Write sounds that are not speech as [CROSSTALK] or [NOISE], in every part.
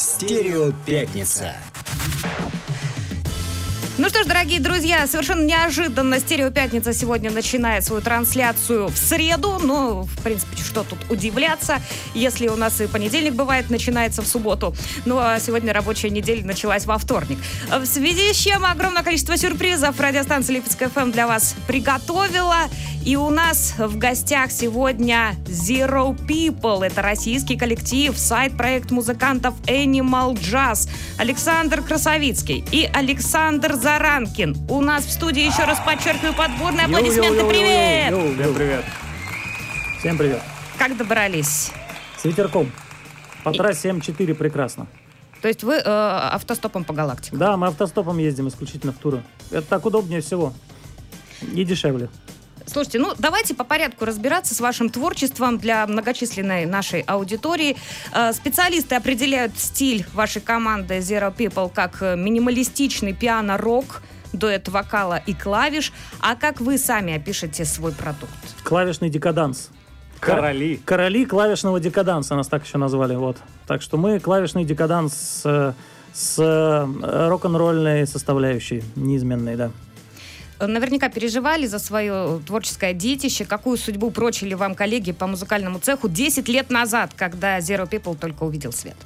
Стерео Пятница. Ну что ж, дорогие друзья, совершенно неожиданно «Стерео Пятница» сегодня начинает свою трансляцию в среду. Ну, в принципе, что тут удивляться, если у нас и понедельник бывает, начинается в субботу. Ну, а сегодня рабочая неделя началась во вторник. В связи с чем огромное количество сюрпризов радиостанция Липецкая ФМ для вас приготовила. И у нас в гостях сегодня Zero People. Это российский коллектив, сайт-проект музыкантов Animal Jazz. Александр Красовицкий и Александр Заранкин. У нас в студии, еще раз подчеркиваю, подборные аплодисменты. Привет! Всем привет. Всем привет. Как добрались? С ветерком. По трассе М4 прекрасно. То есть вы э, автостопом по галактике? Да, мы автостопом ездим исключительно в туры. Это так удобнее всего. И дешевле. Слушайте, ну давайте по порядку разбираться с вашим творчеством для многочисленной нашей аудитории. Э, специалисты определяют стиль вашей команды Zero People как э, минималистичный пиано-рок, дуэт вокала и клавиш. А как вы сами опишете свой продукт? Клавишный декаданс. Короли. Короли клавишного декаданса нас так еще назвали. Вот. Так что мы клавишный декаданс с, с э, рок-н-ролльной составляющей, неизменной, да. Наверняка переживали за свое творческое детище. Какую судьбу прочили вам коллеги по музыкальному цеху 10 лет назад, когда Zero People только увидел свет?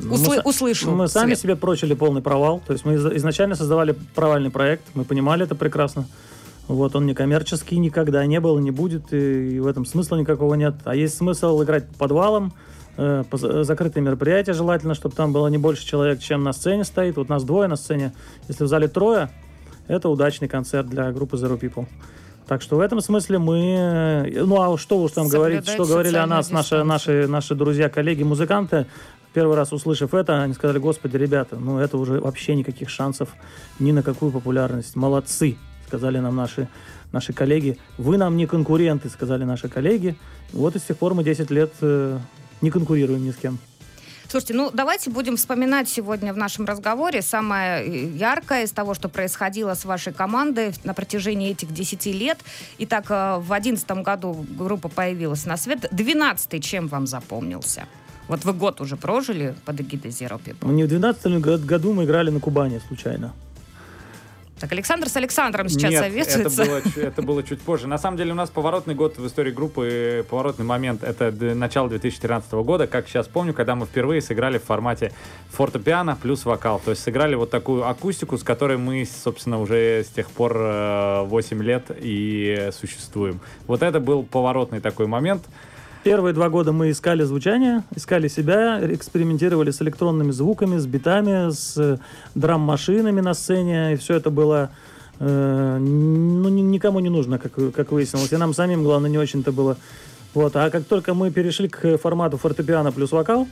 Услы- мы, услышал Мы сами свет. себе прочили полный провал. То есть мы из- изначально создавали провальный проект. Мы понимали это прекрасно. Вот он не коммерческий никогда не был и не будет, и в этом смысла никакого нет. А есть смысл играть по подвалам, э, закрытые мероприятия желательно, чтобы там было не больше человек, чем на сцене стоит. Вот нас двое на сцене. Если в зале трое, это удачный концерт для группы Zero People. Так что в этом смысле мы... э, Ну, а что уж там говорить, что говорили о нас наши, дистанцию. наши, наши друзья, коллеги, музыканты. Первый раз услышав это, они сказали, господи, ребята, ну это уже вообще никаких шансов ни на какую популярность. Молодцы, сказали нам наши, наши коллеги. Вы нам не конкуренты, сказали наши коллеги. Вот и с тех пор мы 10 лет э, не конкурируем ни с кем. Слушайте, ну давайте будем вспоминать сегодня в нашем разговоре самое э, яркое из того, что происходило с вашей командой на протяжении этих 10 лет. Итак, э, в 2011 году группа появилась на свет. 12 чем вам запомнился? Вот вы год уже прожили под эгидой Zero People. Ну, не в 12 году мы играли на Кубани случайно. Так, Александр с Александром сейчас Нет, советуется. Это было, это было чуть позже. На самом деле у нас поворотный год в истории группы, поворотный момент, это начало 2013 года, как сейчас помню, когда мы впервые сыграли в формате фортепиано плюс вокал. То есть сыграли вот такую акустику, с которой мы, собственно, уже с тех пор э, 8 лет и существуем. Вот это был поворотный такой момент. Первые два года мы искали звучание, искали себя, экспериментировали с электронными звуками, с битами, с э, драм-машинами на сцене, и все это было э, ну, ни- никому не нужно, как, как выяснилось, и нам самим, главное, не очень-то было. Вот. А как только мы перешли к формату фортепиано плюс вокал,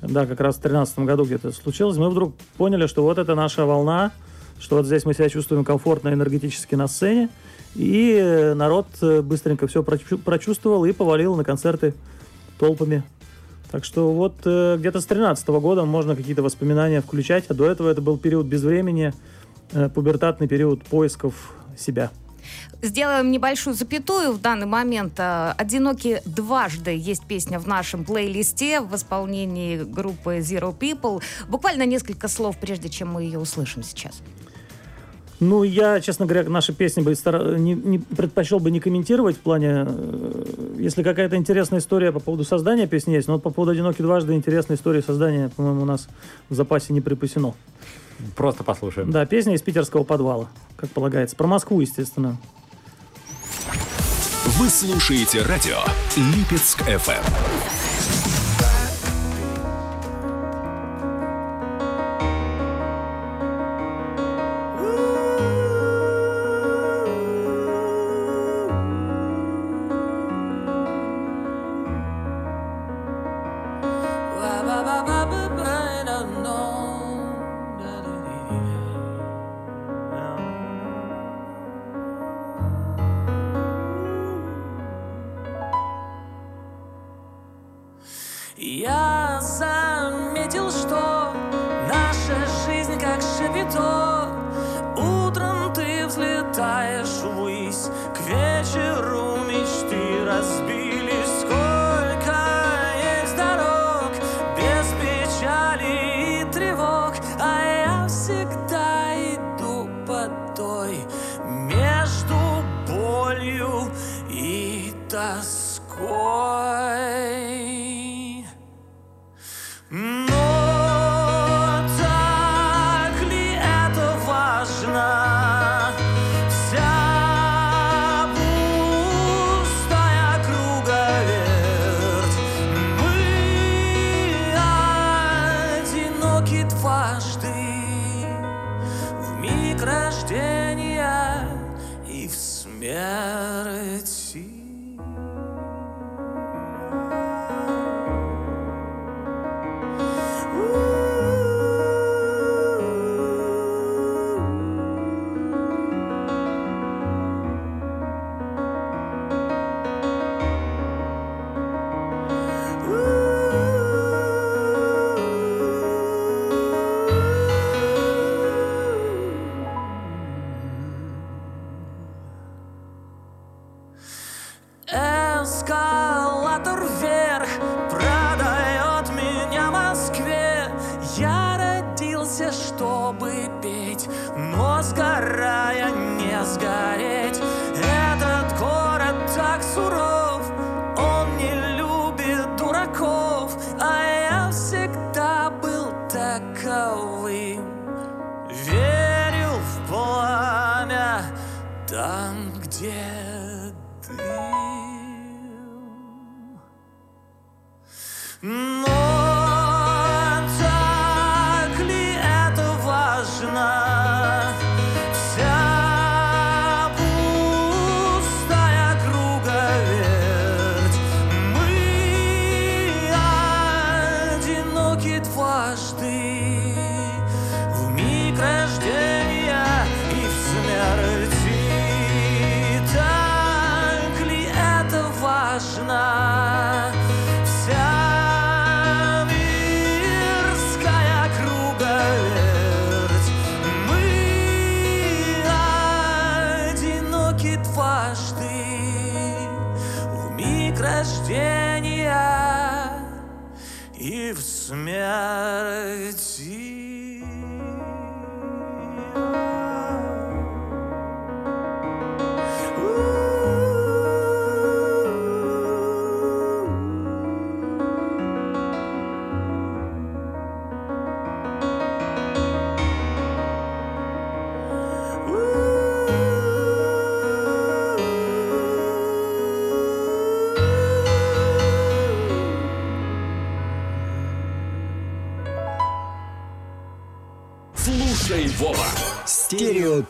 да, как раз в 2013 году где-то случилось, мы вдруг поняли, что вот это наша волна, что вот здесь мы себя чувствуем комфортно, энергетически на сцене, и э, народ э, быстренько все прочувствовал и повалил на концерты толпами. Так что вот э, где-то с 13 года можно какие-то воспоминания включать, а до этого это был период безвремени, пубертатный период поисков себя. Сделаем небольшую запятую в данный момент. «Одиноки дважды» есть песня в нашем плейлисте в исполнении группы Zero People. Буквально несколько слов, прежде чем мы ее услышим сейчас. Ну, я, честно говоря, наши песни бы стара- не, не- предпочел бы не комментировать в плане, э, если какая-то интересная история по поводу создания песни есть, но вот по поводу «Одиноки дважды» интересной истории создания, по-моему, у нас в запасе не припасено. Просто послушаем. Да, песня из питерского подвала, как полагается. Про Москву, естественно. Вы слушаете радио Липецк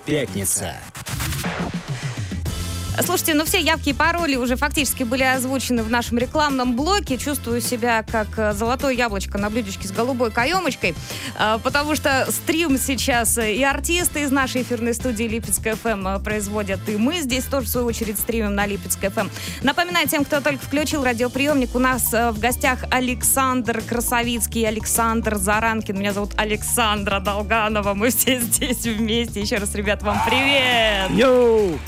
пятница. Слушайте, ну все явки и пароли уже фактически были озвучены в нашем рекламном блоке. Чувствую себя как э, золотое яблочко на блюдечке с голубой каемочкой, потому что стрим сейчас э, и артисты из нашей эфирной студии Липецкая ФМ производят, и мы здесь тоже в свою очередь стримим на Липецкая ФМ. Напоминаю тем, кто только включил радиоприемник, у нас э, в гостях Александр Красовицкий, Александр Заранкин. Меня зовут Александра Долганова. Мы все [LAUGHS] здесь вместе. Еще раз, ребят, вам привет! Йоу!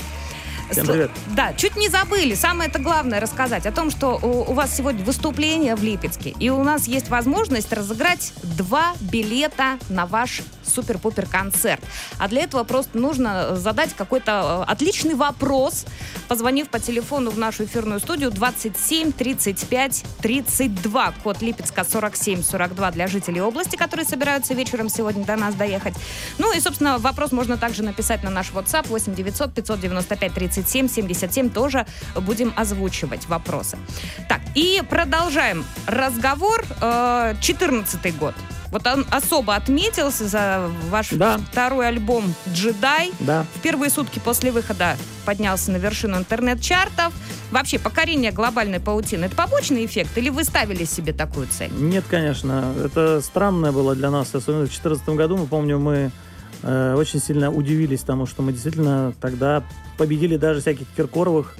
Всем привет. Да, чуть не забыли. Самое это главное рассказать о том, что у, у вас сегодня выступление в Липецке. И у нас есть возможность разыграть два билета на ваш супер-пупер концерт. А для этого просто нужно задать какой-то э, отличный вопрос, позвонив по телефону в нашу эфирную студию 27 35 32. Код Липецка 47 42 для жителей области, которые собираются вечером сегодня до нас доехать. Ну и, собственно, вопрос можно также написать на наш WhatsApp 8 900 595 37 77. Тоже будем озвучивать вопросы. Так, и продолжаем разговор. Э, 14 год. Вот он особо отметился за ваш Да. второй альбом «Джедай». Да. В первые сутки после выхода поднялся на вершину интернет-чартов. Вообще, покорение глобальной паутины – это побочный эффект? Или вы ставили себе такую цель? Нет, конечно. Это странное было для нас. Особенно в 2014 году, мы помню, мы э, очень сильно удивились тому, что мы действительно тогда победили даже всяких Киркоровых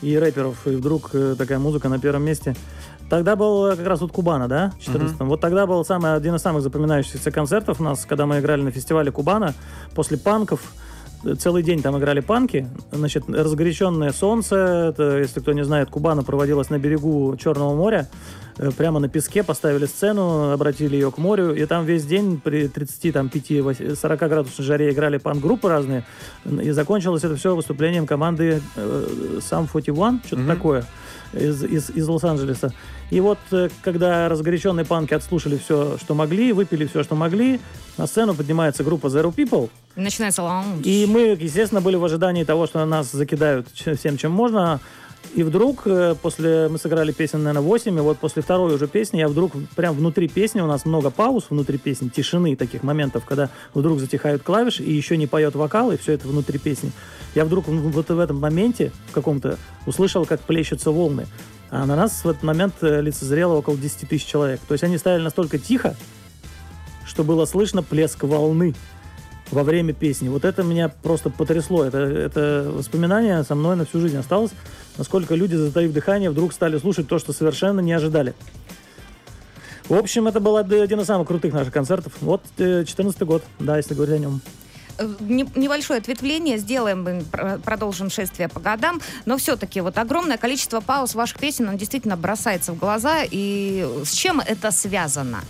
и рэперов. И вдруг э, такая музыка на первом месте. Тогда был э, как раз вот Кубана, да, в 14 Вот тогда был самый, один из самых запоминающихся концертов у нас, когда мы играли на фестивале Кубана после панков. Э, Целый день там играли панки. Значит, разгоряченное солнце. Это, если кто не знает, Кубана проводилась на берегу Черного моря. Э, Прямо на песке поставили сцену, обратили ее к морю. И там весь день при 35-40 градусной жаре играли панк-группы разные. И закончилось это все выступлением команды э, Sum 41, что-то такое, из, из, из Лос-Анджелеса. И вот, э, когда разгоряченные панки отслушали все, что могли, выпили все, что могли, на сцену поднимается группа Zero People, Начинается лаунж. и мы, естественно, были в ожидании того, что нас закидают всем, чем можно. И вдруг, э, после мы сыграли песен, наверное, 8, и вот после второй уже песни я вдруг, прям внутри песни, у нас много пауз внутри песни, тишины, таких моментов, когда вдруг затихают клавиши, и еще не поет вокал, и все это внутри песни. Я вдруг вот в этом моменте, в каком-то, услышал, как плещутся волны. А на нас в этот момент э, лицезрело около 10 тысяч человек. То есть они стояли настолько тихо, что было слышно плеск волны во время песни. Вот это меня просто потрясло. Это, это воспоминание со мной на всю жизнь осталось. Насколько люди, затаив дыхание, вдруг стали слушать то, что совершенно не ожидали. В общем, это был один из самых крутых наших концертов. Вот 14 год, да, если говорить о нем. Э, не- Небольшое ответвление сделаем, продолжим шествие по годам, но все-таки вот огромное количество пауз ваших песен, он действительно бросается в глаза, и с чем это связано?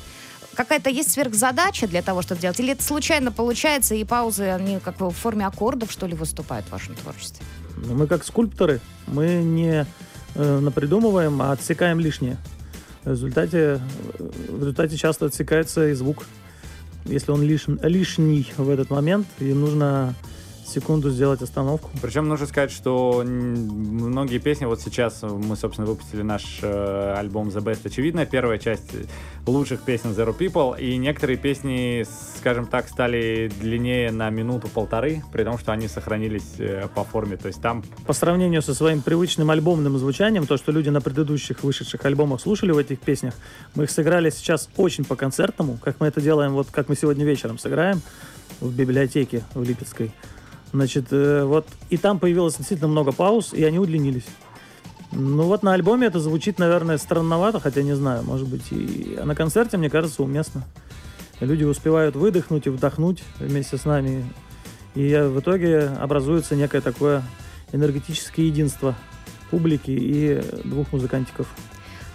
Какая-то есть сверхзадача для того, чтобы делать? Или это случайно получается, и паузы, они как бы в форме аккордов, что ли, выступают в вашем творчестве? Ну, Мы как скульпторы, мы не э, напридумываем, а отсекаем лишнее. В результате, э, в результате часто отсекается и звук. Если он лишн- лишний в этот момент, и нужно секунду сделать остановку. Причем нужно сказать, что многие песни, вот сейчас мы, собственно, выпустили наш э, альбом The Best, очевидно, первая часть лучших песен Zero People, и некоторые песни, скажем так, стали длиннее на минуту-полторы, при том, что они сохранились э, по форме, то есть там По сравнению со своим привычным альбомным звучанием, то, что люди на предыдущих вышедших альбомах слушали в этих песнях, мы их сыграли сейчас очень по-концертному, как мы это делаем, вот как мы сегодня вечером сыграем в библиотеке в Липецкой. Значит, э, вот и там появилось действительно много пауз, и они удлинились. Ну вот на альбоме это звучит, наверное, странновато, хотя не знаю, может быть, и а на концерте, мне кажется, уместно. Люди успевают выдохнуть и вдохнуть вместе с нами. И в итоге образуется некое такое энергетическое единство публики и двух музыкантиков.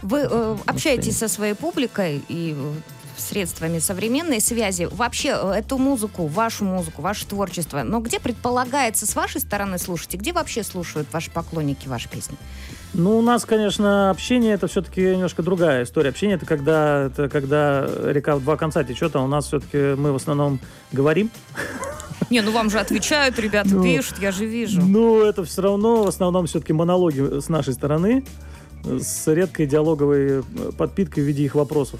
Вы э, общаетесь со своей публикой и э, средствами современной связи. Вообще э, эту музыку, вашу музыку, ваше творчество, но где предполагается с вашей стороны слушать, и где вообще слушают ваши поклонники ваши песни? Ну, у нас, конечно, общение это все-таки немножко другая история. Общение это когда, это когда река в два конца течет, а у нас все-таки мы в основном говорим. [LAUGHS] Не, ну вам же отвечают, ребята Ну, пишут, я же вижу. Ну, это все равно в основном все-таки монологи с нашей стороны, с редкой диалоговой э, подпиткой в виде их вопросов.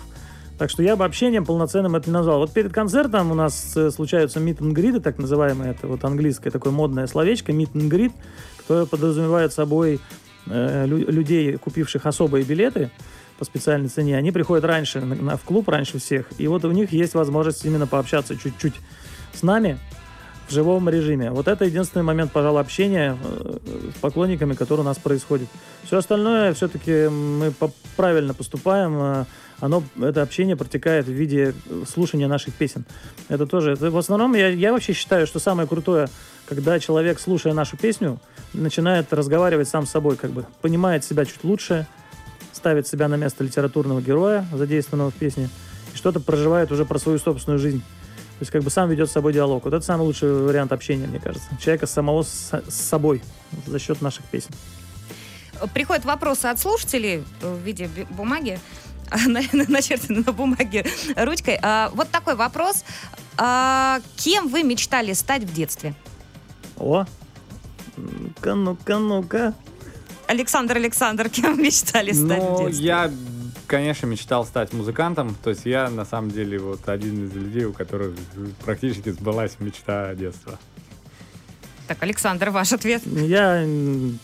Так что я бы общением полноценным это не назвал. Вот перед концертом у нас э, случаются meet and greet, так называемые, это вот английское такое модное словечко, meet and greet, которое подразумевает собой э, лю- людей, купивших особые билеты по специальной цене. Они приходят раньше на- на- в клуб, раньше всех, и вот у них есть возможность именно пообщаться чуть-чуть с нами, в живом режиме. Вот это единственный момент, пожалуй, общения э, с поклонниками, который у нас происходит. Все остальное все-таки мы правильно поступаем. Оно, это общение протекает в виде э, слушания наших песен. Это тоже, это в основном, я, я вообще считаю, что самое крутое, когда человек, слушая нашу песню, начинает разговаривать сам с собой, как бы понимает себя чуть лучше, ставит себя на место литературного героя, задействованного в песне, и что-то проживает уже про свою собственную жизнь. То есть как бы сам ведет с собой диалог. Вот это самый лучший вариант общения, мне кажется. Человека самого с, с собой за счет наших песен. Приходят вопросы от слушателей в виде бумаги, [LAUGHS] на- начертанной на бумаге ручкой. А, Вот такой вопрос. А, Кем вы мечтали стать в детстве? О, ну-ка, ну-ка, ну-ка. Александр Александр, кем мечтали стать в Ну, детстве? я, конечно, мечтал стать музыкантом. То есть я, на самом деле, вот один из людей, у которых практически сбылась мечта детства. Так, Александр, ваш ответ. Я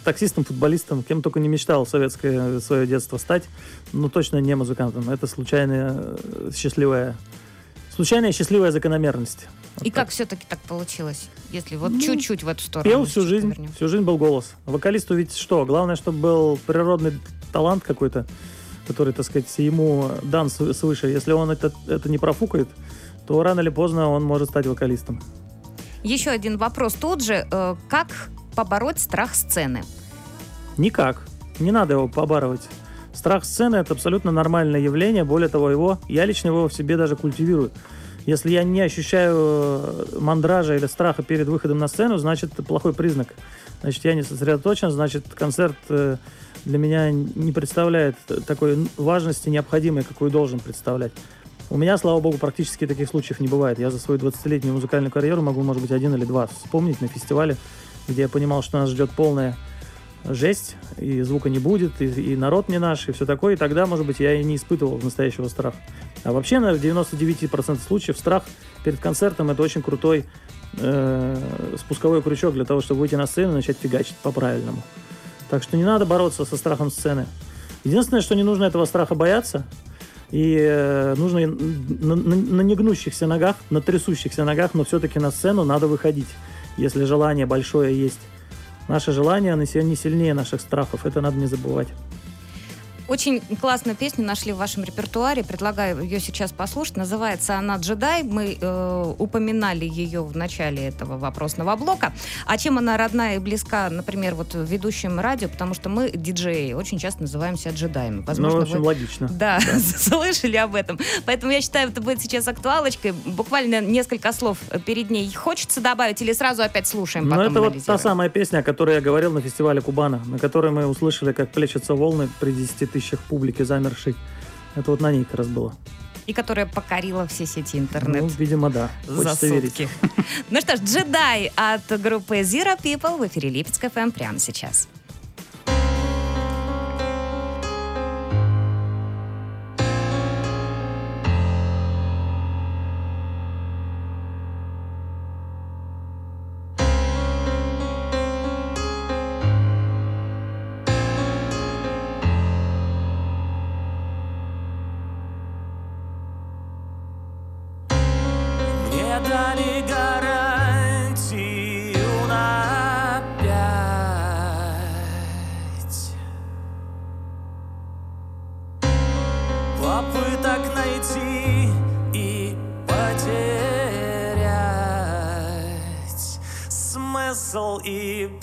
таксистом, футболистом, кем только не мечтал в советское свое детство стать, но точно не музыкантом. Это случайная э, счастливая, случайная счастливая закономерность. Вот И так. как все-таки так получилось? Если вот Ну, чуть-чуть в эту сторону. Пел всю жизнь, повернем. всю жизнь был голос. Вокалисту ведь что? Главное, чтобы был природный талант какой-то, который, так сказать, ему дан св- свыше. Если он это, это не профукает, то рано или поздно он может стать вокалистом. Еще один вопрос тут же. Э, Как побороть страх сцены? Никак. Не надо его побарывать. Страх сцены – это абсолютно нормальное явление. Более того, его, я лично его в себе даже культивирую. Если я не ощущаю э, мандража или страха перед выходом на сцену, значит, это плохой признак. Значит, я не сосредоточен, значит, концерт э, для меня не представляет такой важности необходимой, какую должен представлять. У меня, слава богу, практически таких случаев не бывает. Я за свою 20-летнюю музыкальную карьеру могу, может быть, один или два вспомнить на фестивале, где я понимал, что нас ждет полная жесть, и звука не будет, и, и народ не наш, и все такое, и тогда, может быть, я и не испытывал настоящего страха. А вообще, на 99% случаев страх перед концертом это очень крутой э, спусковой крючок для того, чтобы выйти на сцену и начать фигачить по-правильному. Так что не надо бороться со страхом сцены. Единственное, что не нужно этого страха бояться, и э, нужно на, на- на негнущихся ногах, на трясущихся ногах, но все-таки на сцену надо выходить, если желание большое есть. Наше желание оно не сильнее наших страхов, это надо не забывать. Очень классную песню нашли в вашем репертуаре. Предлагаю ее сейчас послушать. Называется она «Джедай». Мы э, упоминали ее в начале этого вопросного блока. А чем она родная и близка, например, вот ведущим радио? Потому что мы, диджеи, очень часто называем себя джедаями. Возможно, ну, в общем, вы- логично. Да, [LAUGHS] слышали об этом. Поэтому я считаю, это будет сейчас актуалочкой. Буквально несколько слов перед ней хочется добавить или сразу опять слушаем, Ну, это вот та самая песня, о которой я говорил на фестивале Кубана, на которой мы услышали, как плещутся волны при 10 тысячах публики замершей. Это вот на ней как раз было. И которая покорила все сети интернет. Ну, видимо, да. за Хочется верить. сутки. [LAUGHS] Ну что ж, джедай от группы Zero People в эфире Липецк ФМ прямо сейчас.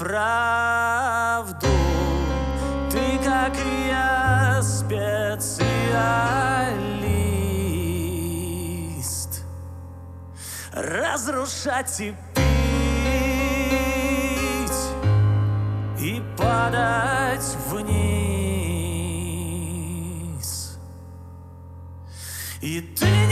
Правду Ты, как и я, специалист разрушать и пить и падать вниз. И ты никогда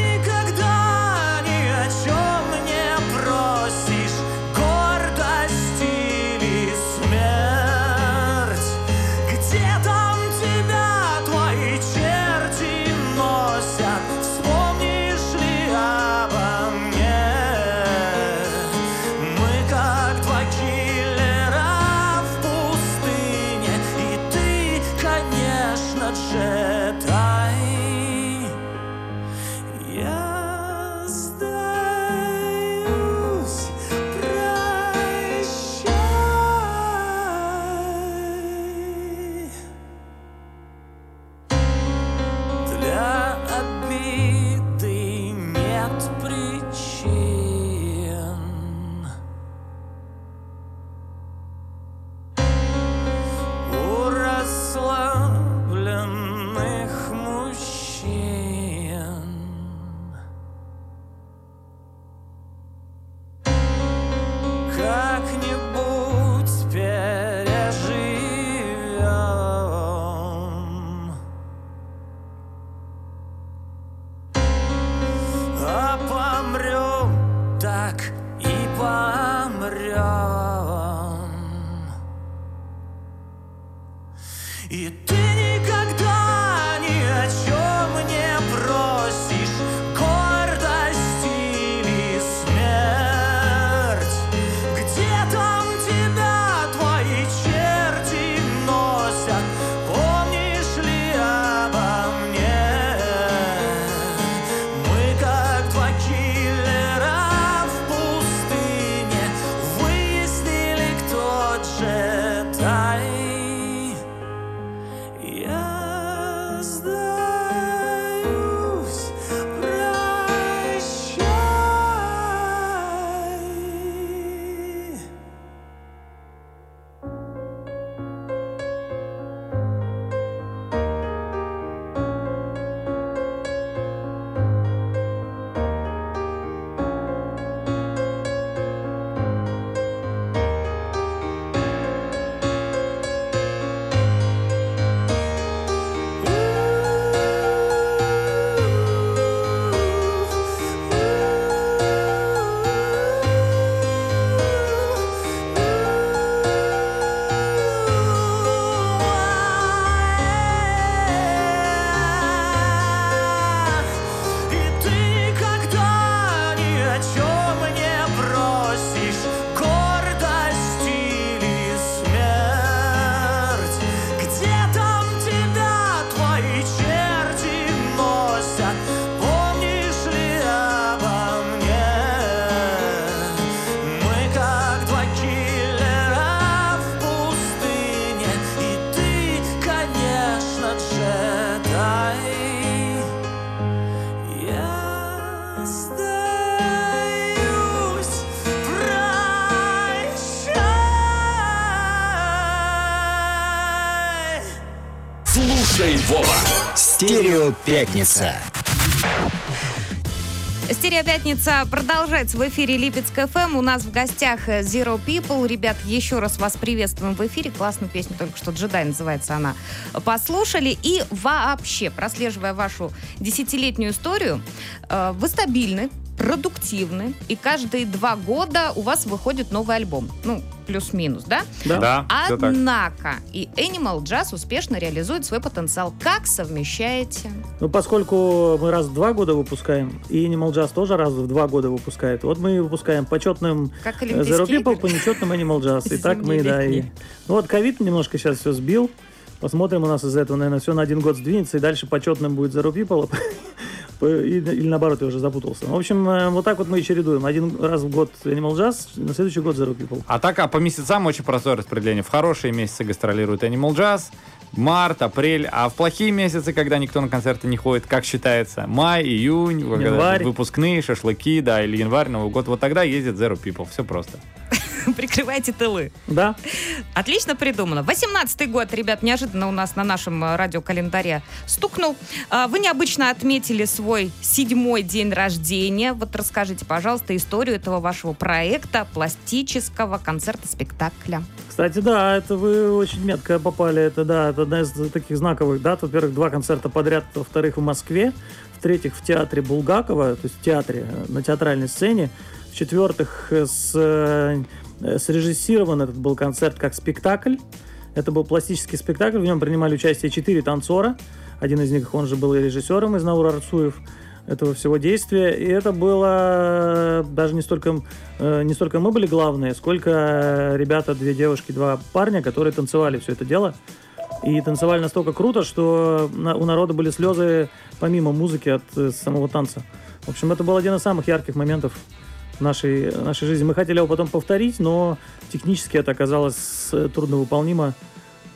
Пятница. Стерео Пятница продолжается в эфире Липецк ФМ. У нас в гостях э, Zero People. Ребят, еще раз вас приветствуем в эфире. Классную песню, только что «Джедай» называется она. Послушали. И вообще, прослеживая вашу десятилетнюю историю, э, вы стабильны, продуктивны, и каждые два года у вас выходит новый альбом. Ну, плюс-минус, да? Да, так. Однако и Animal Jazz успешно реализует свой потенциал. Как совмещаете? Ну, поскольку мы раз в два года выпускаем, и Animal Jazz тоже раз в два года выпускает, вот мы выпускаем почетным Как э, Zero People, игры? по нечетным Animal Jazz. И так мы, да, и... Ну вот ковид немножко сейчас все сбил. Посмотрим, у нас из этого, наверное, все на один год сдвинется, и дальше почетным будет Zero People. [LAUGHS] Или наоборот, я уже запутался. В общем, э, вот так вот мы и чередуем. Один раз в год Animal Jazz, на следующий год Zero People. А так, а по месяцам очень простое распределение. В хорошие месяцы гастролирует Animal Jazz, март, апрель, а в плохие месяцы, когда никто на концерты не ходит, как считается, май, июнь, когда Январь. выпускные, шашлыки, да, или январь, Новый год, вот тогда ездит Zero People, все просто. [LAUGHS] Прикрывайте тылы. Да, Отлично придумано. 18-й год, ребят, неожиданно у нас на нашем э, радиокалендаре стукнул. А, Вы необычно отметили свой седьмой день рождения. Вот расскажите, пожалуйста, историю этого вашего проекта, пластического концерта-спектакля. Кстати, да, это вы очень метко попали. Это, да, это одна из таких знаковых дат. Во-первых, два концерта подряд, во-вторых, в Москве, в-третьих, в театре Булгакова, то есть в театре, э, на театральной сцене, в-четвертых, э, с, срежиссирован этот был концерт как спектакль. Это был пластический спектакль, в нем принимали участие четыре танцора. Один из них, он же был и режиссером из Наур Арцуев этого всего действия. И это было э, даже не столько, э, не столько мы были главные, сколько э, ребята, две девушки, два парня, которые танцевали все это дело. И танцевали настолько круто, что у народа были слезы помимо музыки от э, самого танца. В общем, это был один из самых ярких моментов нашей, нашей жизни. Мы хотели его потом повторить, но технически это оказалось э, трудновыполнимо.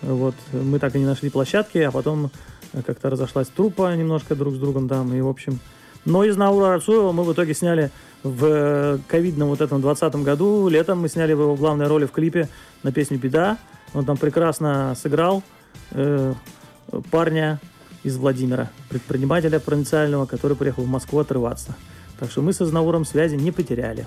Вот. Мы так и не нашли площадки, а потом э, как-то разошлась трупа немножко друг с другом там. И, в общем... Но из Наура Арцуева мы в итоге сняли в э, ковидном вот этом 20 году. Летом мы сняли его в главной роли в клипе на песню «Беда». Он там прекрасно сыграл э, парня из Владимира, предпринимателя провинциального, который приехал в Москву отрываться. Так что мы со Знауром связи не потеряли.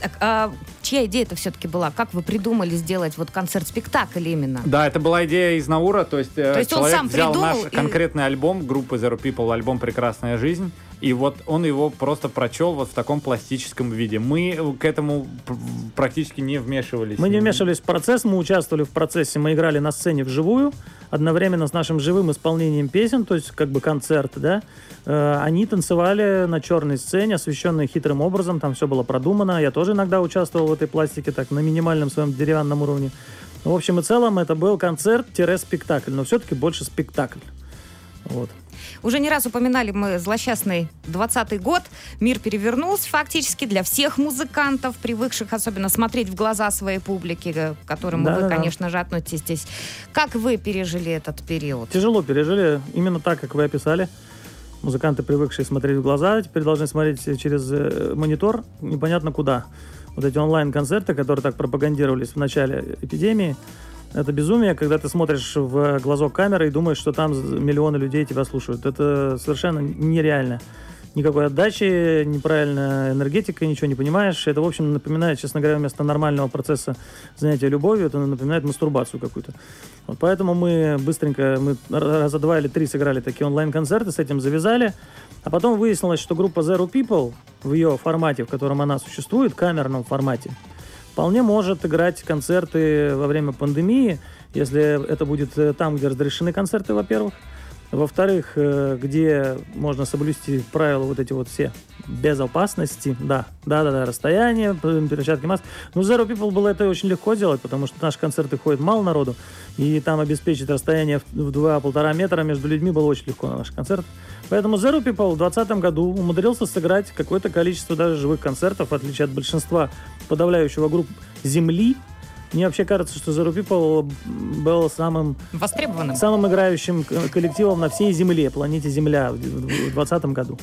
Так, а чья идея это все-таки была? Как вы придумали сделать вот концерт-спектакль именно? Да, это была идея из Наура, то есть, э, То есть он человек сам взял наш и- конкретный альбом группы Zero People, альбом «Прекрасная жизнь», и вот он его просто прочел вот в таком пластическом виде. Мы к этому пр- практически не вмешивались. Мы не вмешивались в процесс, мы участвовали в процессе, мы играли на сцене вживую, одновременно с нашим живым исполнением песен, то есть как бы концерт, да. Э, Они танцевали на черной сцене, освещенной хитрым образом, там все было продумано. Я тоже иногда участвовал в этой пластике, так, на минимальном своем деревянном уровне. В общем и целом, это был концерт-спектакль, но все-таки больше спектакль. Вот. Уже не раз упоминали мы злосчастный 20-й год. Мир перевернулся фактически для всех музыкантов, привыкших особенно смотреть в глаза своей публики, э, к которым вы, Да-да-да. конечно же, относитесь. Как вы пережили этот период? Тяжело пережили, именно так, как вы описали. Музыканты, привыкшие смотреть в глаза, теперь должны смотреть через э, монитор, непонятно куда. Вот эти онлайн-концерты, которые так пропагандировались в начале эпидемии, это безумие, когда ты смотришь в глазок камеры и думаешь, что там миллионы людей тебя слушают. Это совершенно нереально. Никакой отдачи, неправильная энергетика, ничего не понимаешь. Это, в общем, напоминает, честно говоря, вместо нормального процесса занятия любовью, это напоминает мастурбацию какую-то. Вот поэтому мы быстренько, мы раза два или три сыграли такие онлайн-концерты, с этим завязали. А потом выяснилось, что группа Zero People в ее формате, в котором она существует, камерном формате, вполне может играть концерты во время пандемии, если это будет э, там, где разрешены концерты, во-первых. Во-вторых, э, где можно соблюсти правила вот эти вот все безопасности, да, да, да, да, расстояние, перчатки, маск. Ну, Zero People было это очень легко делать, потому что наши концерты ходят мало народу, и там обеспечить расстояние в- в 2-1,5 метра между людьми было очень легко на наших концертах. Поэтому Zero People в 2020 году умудрился сыграть какое-то количество даже живых концертов, в отличие от большинства подавляющего групп Земли. Мне вообще кажется, что Zero People был самым Востребованным? самым играющим коллективом на всей Земле, планете Земля в 2020 году.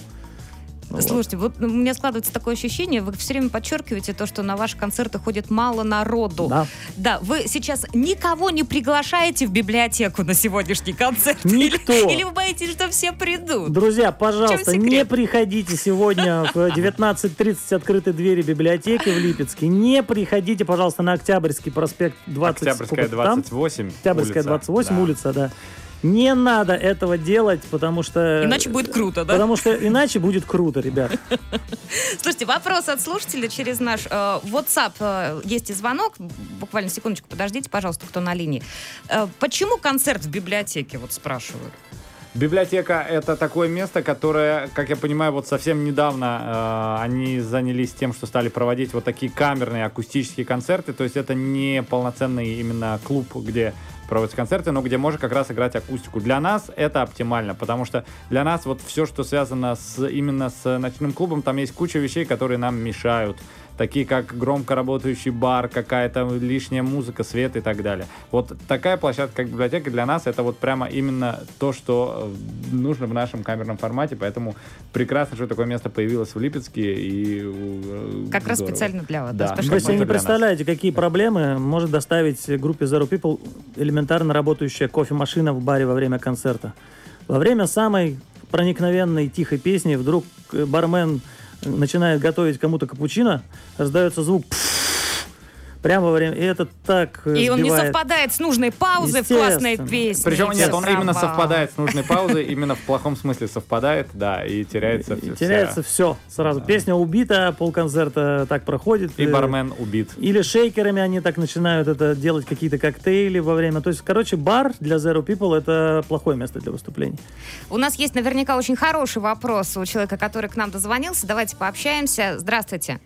Вот. Слушайте, вот у меня складывается такое ощущение, вы все время подчеркиваете то, что на ваши концерты ходит мало народу. Да. Да, вы сейчас никого не приглашаете в библиотеку на сегодняшний концерт? Никто. Или, или вы боитесь, что все придут? Друзья, пожалуйста, не приходите сегодня в 19.30 открыты двери библиотеки в Липецке. Не приходите, пожалуйста, на Октябрьский проспект 20. Октябрьская сколько там? 28. Октябрьская улица. 28, Да. улица, да. Не надо этого делать, потому что... Иначе будет круто, да? Потому что иначе будет круто, ребят. Слушайте, вопрос от слушателя через наш э, WhatsApp. э, есть и звонок. Буквально секундочку, подождите, пожалуйста, кто на линии. Э, почему концерт в библиотеке, вот спрашивают? Библиотека — это такое место, которое, как я понимаю, вот совсем недавно э, они занялись тем, что стали проводить вот такие камерные акустические концерты. То есть это не полноценный именно клуб, где проводятся концерты, но где можно как раз играть акустику. Для нас это оптимально, потому что для нас вот все, что связано с, именно с ночным клубом, там есть куча вещей, которые нам мешают. Такие как громко работающий бар, какая-то лишняя музыка, свет и так далее. Вот такая площадка, как библиотека, для нас это вот прямо именно то, что э, нужно в нашем камерном формате, поэтому прекрасно, что такое место появилось в Липецке. И, э, Как раз здорово. специально для вас. Да. Да, Вы себе не для нас. представляете, какие проблемы может доставить группе Zero People элементарно работающая кофемашина в баре во время концерта. Во время самой проникновенной тихой песни вдруг э, бармен э, начинает готовить кому-то капучино, раздается звук прямо во время... И это так э, И он не сбивает. совпадает с нужной паузой в классной песне. Причем нет, он именно совпадает с нужной паузой, именно в плохом смысле совпадает, да, и теряется И вся- теряется все сразу. Песня убита, полконцерта так проходит. И э, бармен убит. Или шейкерами они так начинают это делать, какие-то коктейли во время. То есть, короче, бар для Zero People это плохое место для выступлений. У нас есть наверняка очень хороший вопрос у человека, который к нам дозвонился. Давайте пообщаемся. Здравствуйте.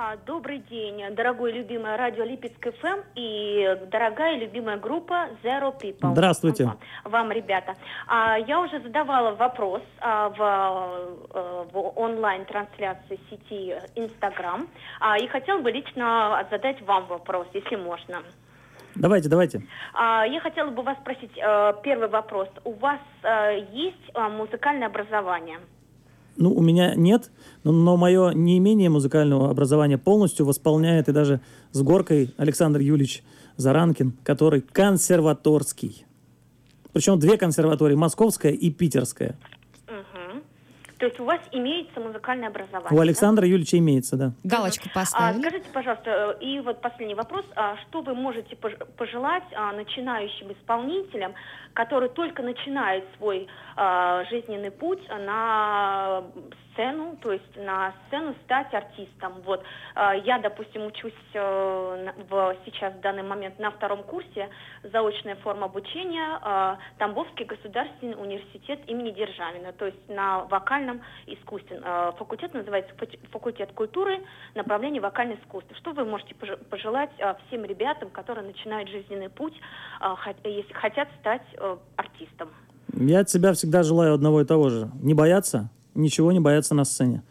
А, Добрый день, дорогой любимое радио Липецк ФМ и дорогая любимая группа Zero People. Здравствуйте. Вам, ребята. А, Я уже задавала вопрос а, в, э, в онлайн-трансляции сети Инстаграм и хотела бы лично задать вам вопрос, если можно. Давайте, давайте. Я хотела бы вас спросить, э, первый вопрос. У вас э, есть музыкальное образование? Ну, у меня нет, но, но мое неимение музыкального образования полностью восполняет и даже с горкой Александр Юлич Заранкин, который консерваторский. Причем две консерватории, московская и питерская. То есть у вас имеется музыкальное образование? У да? Александра Юлича имеется, да. Галочку А, поставили. скажите, пожалуйста, э, и вот последний вопрос. А, Что вы можете пож- пожелать а, начинающим исполнителям, которые только начинают свой а, жизненный путь на сцену, то есть на сцену стать артистом? Вот а, я, допустим, учусь э, в, сейчас в данный момент на втором курсе заочная форма обучения а, Тамбовский государственный университет имени Державина, то есть на вокальном искусстве. Факультет называется факу- факультет культуры, направление вокальное искусство. Что вы можете пож- пожелать всем ребятам, которые начинают жизненный путь, если хотят стать э, артистом? Я от себя всегда желаю одного и того же. Не бояться, ничего не бояться на сцене.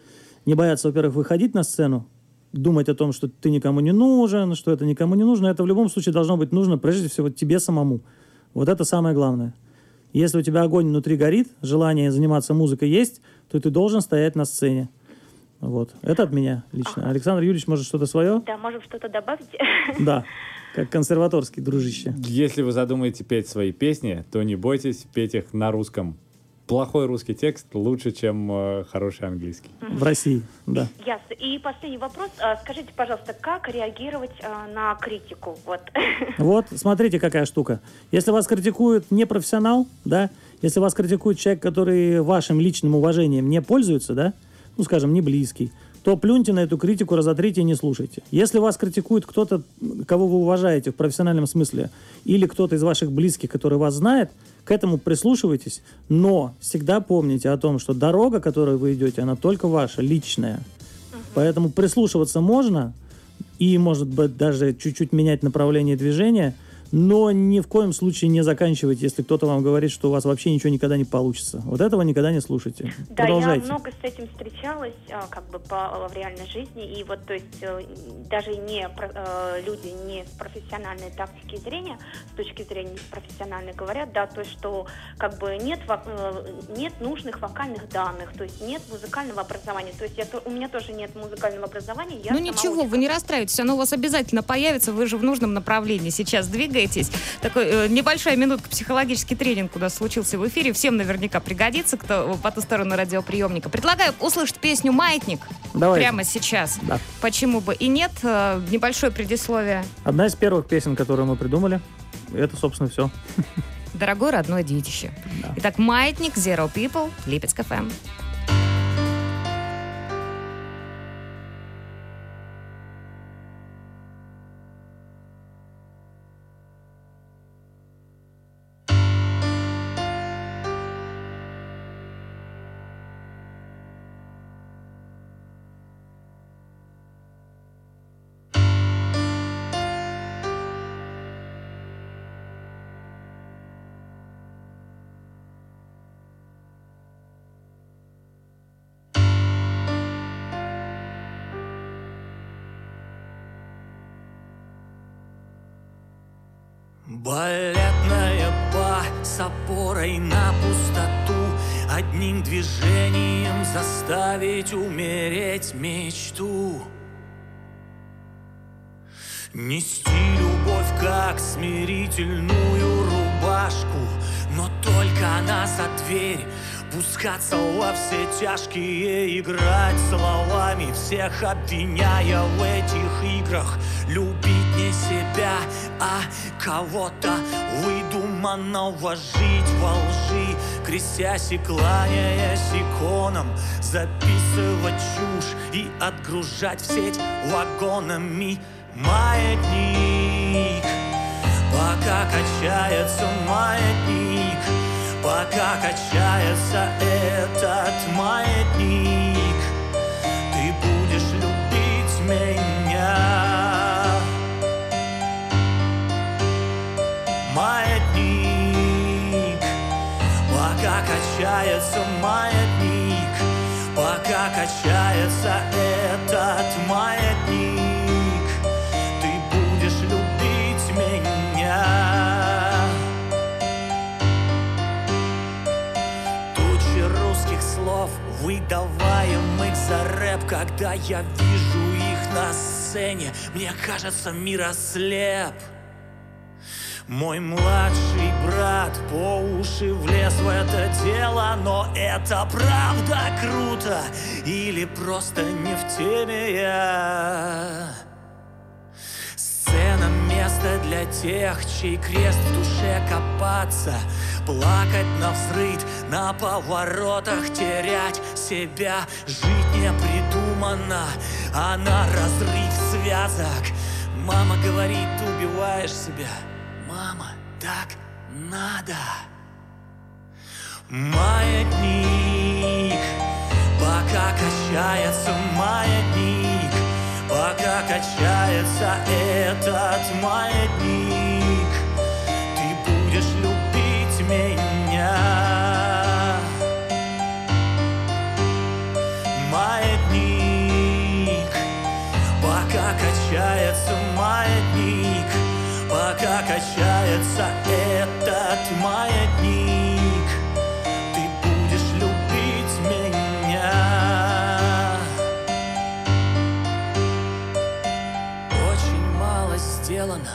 Не бояться, во-первых, выходить на сцену, думать о том, что ты никому не нужен, что это никому не нужно. Это в любом случае должно быть нужно прежде всего тебе самому. Вот это самое главное. Если у тебя огонь внутри горит, желание заниматься музыкой есть, то ты должен стоять на сцене. Вот. Это от меня лично. Александр Юрьевич, может, что-то свое? Да, можем что-то добавить? [LAUGHS] Да. Как консерваторский дружище. Если вы задумаете петь свои песни, то не бойтесь петь их на русском. Плохой русский текст лучше, чем э, хороший английский. В России, да. Ясно. И последний вопрос. А, Скажите, пожалуйста, как реагировать а, на критику? Вот. [LAUGHS] Вот, смотрите, какая штука. Если вас критикует непрофессионал, да, если вас критикует человек, который вашим личным уважением не пользуется, да, ну, скажем, не близкий, то плюньте на эту критику, разотрите и не слушайте. Если вас критикует кто-то, кого вы уважаете в профессиональном смысле, или кто-то из ваших близких, который вас знает, к этому прислушивайтесь, но всегда помните о том, что дорога, которой вы идете, она только ваша, личная. Поэтому прислушиваться можно, и, может быть, даже чуть-чуть менять направление движения, но ни в коем случае не заканчивайте, если кто-то вам говорит, что у вас вообще ничего никогда не получится. Вот этого никогда не слушайте. Да, Продолжайте. я много с этим встречалась, а, как бы по, в реальной жизни, и вот, то есть, э, даже не э, люди не с профессиональной тактики зрения, с точки зрения профессиональной говорят, да, то есть, что как бы нет, э, нет нужных вокальных данных, то есть нет музыкального образования, то есть я, у меня тоже нет музыкального образования. Я ну ничего, очень вы не расстраивайтесь, оно у вас обязательно появится, вы же в нужном направлении сейчас двигаетесь. Такой э, небольшая минутка психологический тренинг у нас случился в эфире, всем наверняка пригодится, кто по ту сторону радиоприемника. Предлагаю услышать песню «Маятник» Давайте. прямо сейчас. Да. Почему бы и нет? Э, Небольшое предисловие. Одна из первых песен, которую мы придумали, это, собственно, все. Дорогое родное детище. Итак, «Маятник», «Zero People», Липецк ФМ. Балетная па с опорой на пустоту. Одним движением заставить умереть мечту. Нести любовь как смирительную рубашку. Но только она за дверь. Пускаться во все тяжкие Играть словами. Всех обвиняя в этих играх. Любить а кого-то Выдуманного жить во лжи Крестясь и кланяясь иконам Записывать чушь и отгружать в сеть вагонами Маятник. Пока качается маятник Пока качается этот маятник качается маятник Пока качается этот маятник. Ты будешь любить меня. Тучи русских слов, выдаваемых за рэп Когда я вижу их на сцене Мне кажется, мир ослеп мой младший брат по уши влез в это дело Но это правда круто Или просто не в теме я? Сцена — место для тех, чей крест в душе копаться Плакать на взрыд, на поворотах терять себя. Жить не придумано, а на разрыв связок. Мама говорит, убиваешь себя так надо. Маятник Пока качается маятник Пока качается этот маятник Ты будешь любить меня. Маятник Пока качается маятник Пока качается этот маятник. Ты будешь любить меня. Очень мало сделано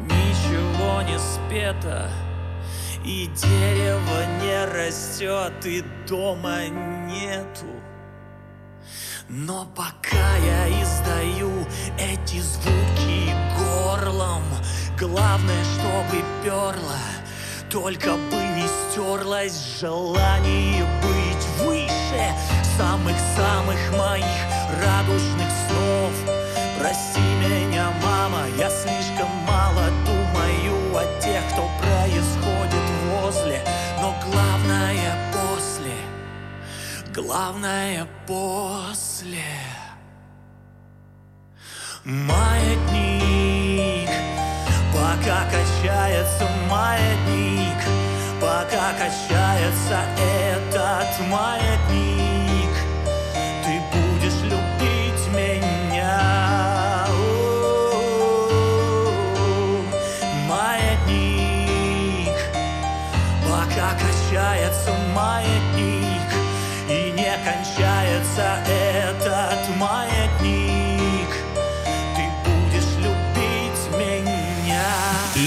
Ничего не спето. И дерево не растет И дома нету. Но пока я издаю эти звуки горлом Главное, чтобы перло Только бы не стерлось желание быть выше Самых-самых моих радужных снов. Прости меня, мама, я слишком мало думаю о тех, кто происходит возле Но главное после Главное после. Маятник Пока качается маятник Пока качается этот маятник Ты будешь любить меня. Маятник. Пока качается маятник И не кончается этот маятник.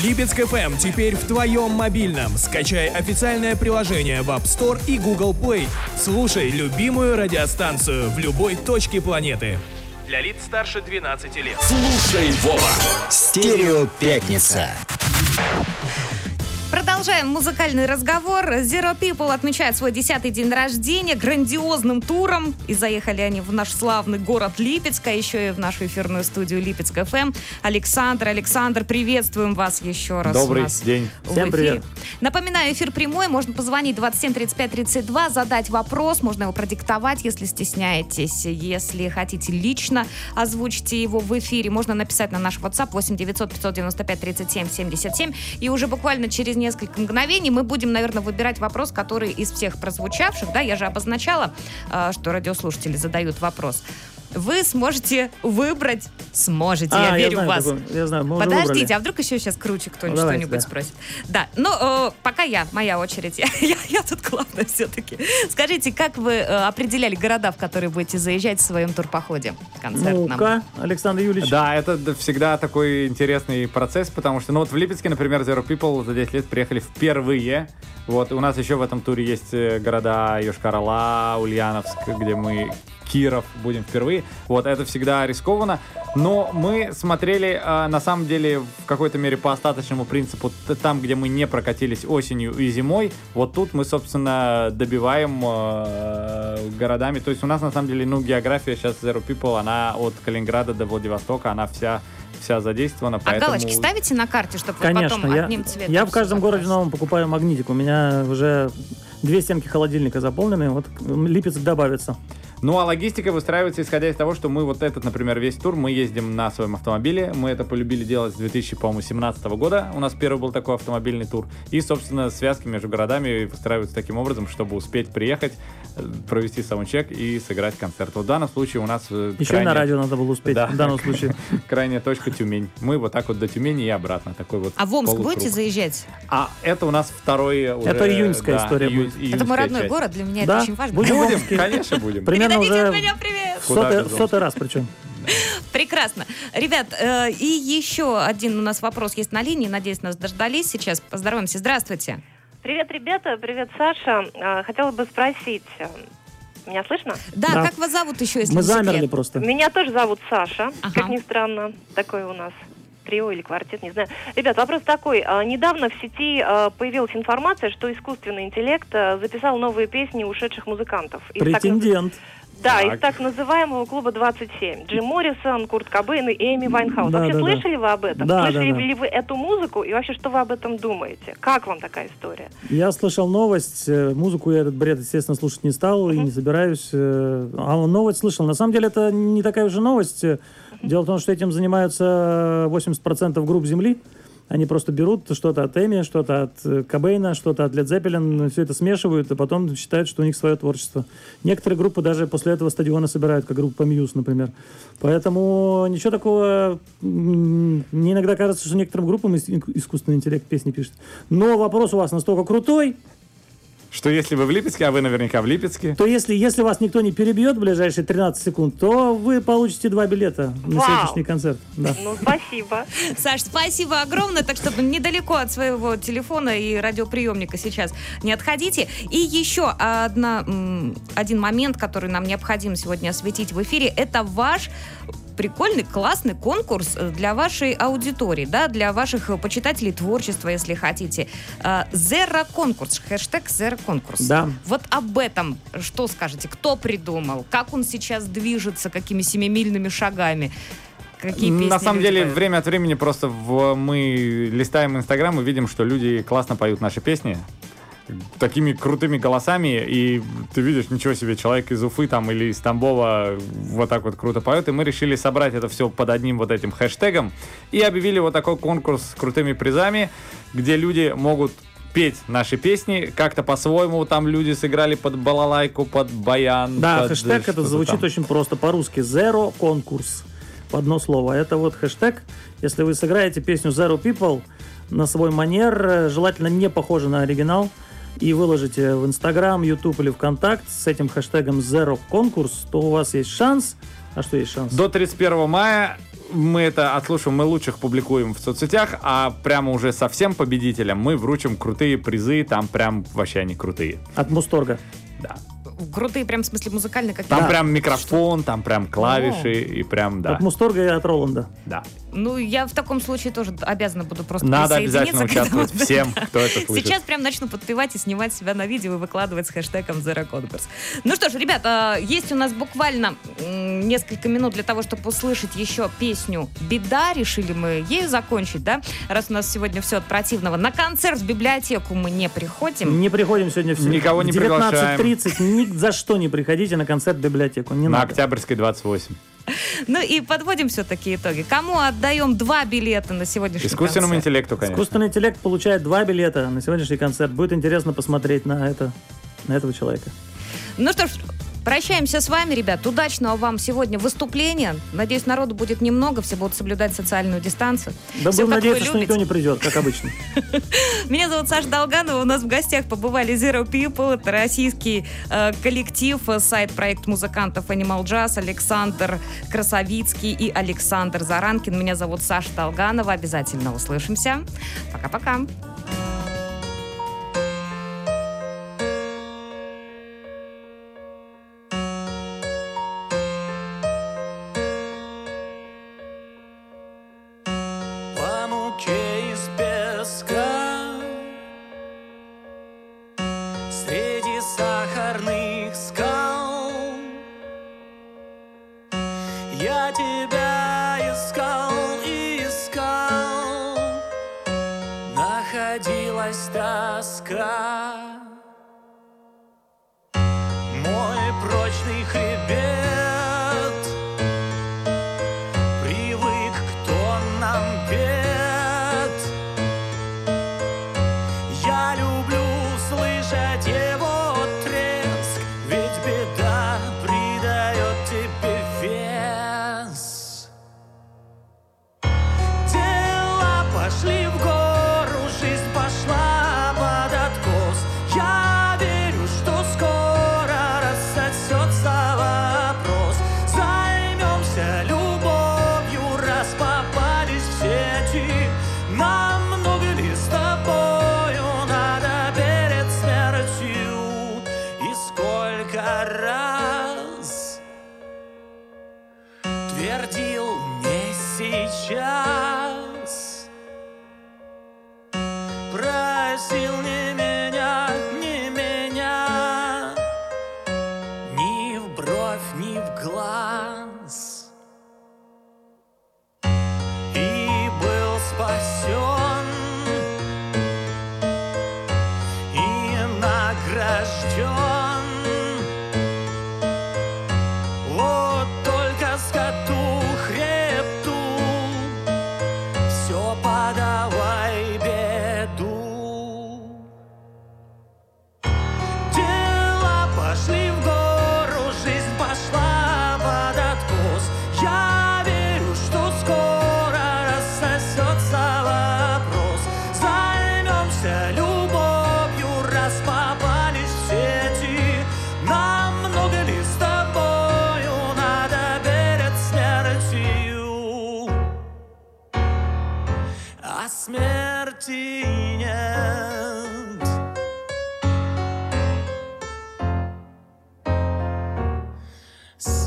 Липецк FM теперь в твоем мобильном. Скачай официальное приложение в App Store и Google Play. Слушай любимую радиостанцию в любой точке планеты. Для лиц старше 12 лет. Слушай, Вова. Стерео Пятница. Продолжаем музыкальный разговор. Zero People отмечает свой десятый день рождения грандиозным туром. И заехали они в наш славный город Липецк, а еще и в нашу эфирную студию Липецк ФМ. Александр, Александр, приветствуем вас еще раз. Добрый день. Всем привет. Напоминаю, эфир прямой, можно позвонить 27 35 32, задать вопрос, можно его продиктовать, если стесняетесь. Если хотите лично, озвучьте его в эфире. Можно написать на наш WhatsApp 8 900 595 37 77. И уже буквально через несколько мгновений мы будем, наверное, выбирать вопрос, который из всех прозвучавших, да, я же обозначала, э, что радиослушатели задают вопрос. Вы сможете выбрать, сможете, я А, верю знаю в вас. такой, я знаю, Подождите, выбрали. а вдруг еще сейчас круче кто-нибудь Ну, что-нибудь да. спросит? Да, ну, э, пока я, моя очередь. [LAUGHS] Я, я- я тут главное все-таки. Скажите, как вы э, определяли города, в которые будете заезжать в своем турпоходе концертном? Ну-ка, Александр Юрьевич. Да, это всегда такой интересный процесс, потому что, ну вот в Липецке, например, Zero People за 10 лет приехали впервые. Вот, у нас еще в этом туре есть э, города Йошкар-Ола, Ульяновск, где мы Киров будем впервые. Вот, это всегда рискованно. Но мы смотрели, э, на самом деле, в какой-то мере по остаточному принципу, там, где мы не прокатились осенью и зимой, вот тут мы, собственно, добиваем э, городами. То есть у нас, на самом деле, ну, география сейчас Zero People, она от Калининграда до Владивостока, она вся, вся задействована. А поэтому... галочки ставите на карте, чтобы Конечно, потом я, одним цветом? я в каждом городе новом покупаю магнитик. У меня уже две стенки холодильника заполнены, вот Липецк добавится. Ну, а логистика выстраивается исходя из того, что мы вот этот, например, весь тур, мы ездим на своем автомобиле. Мы это полюбили делать с 2017 года. У нас первый был такой автомобильный тур. И, собственно, связки между городами выстраиваются таким образом, чтобы успеть приехать, провести саундчек и сыграть концерт. Вот в данном случае у нас э, Еще и на крайняя- радио надо было успеть Да. в данном случае. [LAUGHS] крайняя точка Тюмень. Мы вот так вот до Тюмени и обратно. Такой вот А в Омск полукруг. будете заезжать? А это у нас второй уже... Это июньская да, история ию- будет. Это июньская мой родной часть. город, для меня Да, это очень важно. будем Омске. конечно, будем. [LAUGHS] Примерно уже от меня привет! Сотый раз причем. [LAUGHS] Прекрасно. Ребят, э, и еще один у нас вопрос есть на линии. Надеюсь, нас дождались сейчас. Поздороваемся. Здравствуйте. Привет, ребята, привет, Саша. А, Хотела бы спросить, э, меня слышно? Да, Да. как вас зовут еще, если Мы не секрет? замерли просто. Меня тоже зовут Саша, Ага. как ни странно, такой у нас трио или квартет, не знаю. Ребят, вопрос такой. А, Недавно в сети а, появилась информация, что искусственный интеллект записал новые песни ушедших музыкантов. Из так Претендент. Да, Так. из так называемого клуба 27. Джим Моррисон, Курт Кобейн и Эми Вайнхаус. Да, вообще да, да. слышали вы об этом? Да, слышали да, да. ли вы эту музыку? И вообще, что вы об этом думаете? Как вам такая история? Я слышал новость, э, музыку я этот бред, естественно, слушать не стал и не собираюсь. э, А новость слышал. На самом деле это не такая уже новость. Дело в том, что этим занимаются 80% групп Земли. Они просто берут что-то от Эми, что-то от э, Кобейна, что-то от Led Zeppelin, все это смешивают, и потом считают, что у них свое творчество. Некоторые группы даже после этого стадиона собирают, как группа Muse, например. Поэтому ничего такого... Мне иногда кажется, что некоторым группам ис- искусственный интеллект песни пишет. Но вопрос у вас настолько крутой, Что если вы в Липецке, а вы наверняка в Липецке, то если, если вас никто не перебьет в ближайшие 13 секунд, то вы получите два билета на Вау. сегодняшний концерт. Да. Ну, спасибо. [LAUGHS] Саш, спасибо огромное, так что недалеко от своего телефона и радиоприемника сейчас не отходите. И еще одна, один момент, который нам необходимо сегодня осветить в эфире, это ваш прикольный, классный конкурс э, для вашей аудитории, да, для ваших э, почитателей творчества, если хотите. Э, Zero конкурс, хэштег Zero конкурс. Да. Вот об этом что скажете? Кто придумал? Как он сейчас движется? Какими семимильными шагами? Какие песни На самом деле, поют? время от времени просто в- мы листаем Инстаграм и видим, что люди классно поют наши песни такими крутыми голосами, и ты видишь, ничего себе, человек из Уфы там или из Тамбова вот так вот круто поет, и мы решили собрать это все под одним вот этим хэштегом и объявили вот такой конкурс с крутыми призами, где люди могут петь наши песни как-то по-своему. Там люди сыграли под балалайку, под баян. Да, под хэштег это звучит там. очень просто. По-русски Zero конкурс. В одно слово. Это вот хэштег. Если вы сыграете песню Zero People на свой манер, э, желательно не похоже на оригинал, и выложите в Инстаграм, Ютуб или ВКонтакт с этим хэштегом Zero конкурс, то у вас есть шанс. А что есть шанс? До 31 мая мы это отслушаем, мы лучших публикуем в соцсетях, а прямо уже совсем победителям мы вручим крутые призы, там прям вообще они крутые. От Мусторга. Да. Крутые, прям в смысле музыкальные какие-то. Там Да. прям микрофон, там прям клавиши и прям, да, От Мусторга и от Роланда. да. Ну, я в таком случае тоже обязана буду просто Надо присоединиться обязательно участвовать всем, кто это [LAUGHS] слышит. Сейчас прям начну подпевать и снимать себя на видео и выкладывать с хэштегом Zero Concourse. Ну что ж, ребята, есть у нас буквально несколько минут для того, чтобы услышать еще песню «Беда». Решили мы ею закончить, да? Раз у нас сегодня все от противного. На концерт в библиотеку мы не приходим. Не приходим сегодня в Никого не в приглашаем. 19.30 ни за что не приходите на концерт в библиотеку. Не На надо. Октябрьской 28. Ну и подводим все-таки итоги. Кому отдаем два билета на сегодняшний Искусственному концерт? интеллекту, конечно. Искусственный интеллект получает два билета на сегодняшний концерт. Будет интересно посмотреть на это, на этого человека. Ну что ж, прощаемся с вами, ребят. Удачного вам сегодня выступления. Надеюсь, народу будет немного, все будут соблюдать социальную дистанцию. Да Всё, будем надеяться, что никто не придет, как обычно. [LAUGHS] Меня зовут Саша Долганова. У нас в гостях побывали Zero People. Это российский э, коллектив, э, сайт проект музыкантов Animal Jazz, Александр Красовицкий и Александр Заранкин. Меня зовут Саша Долганова. Обязательно услышимся. Пока-пока.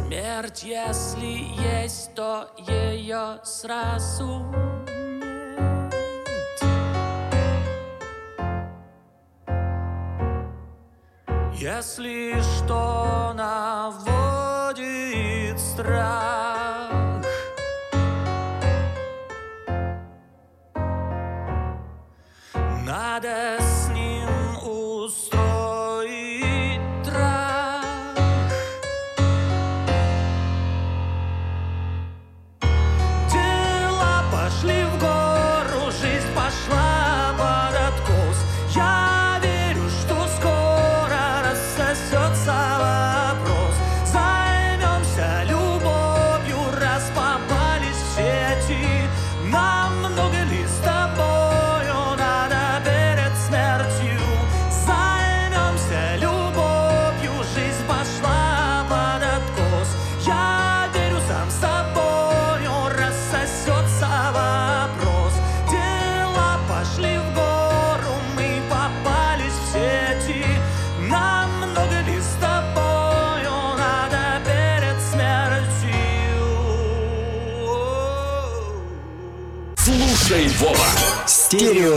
Смерть, если есть, то ее сразу нет. Если что наводит страх,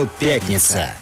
Стерео Пятница.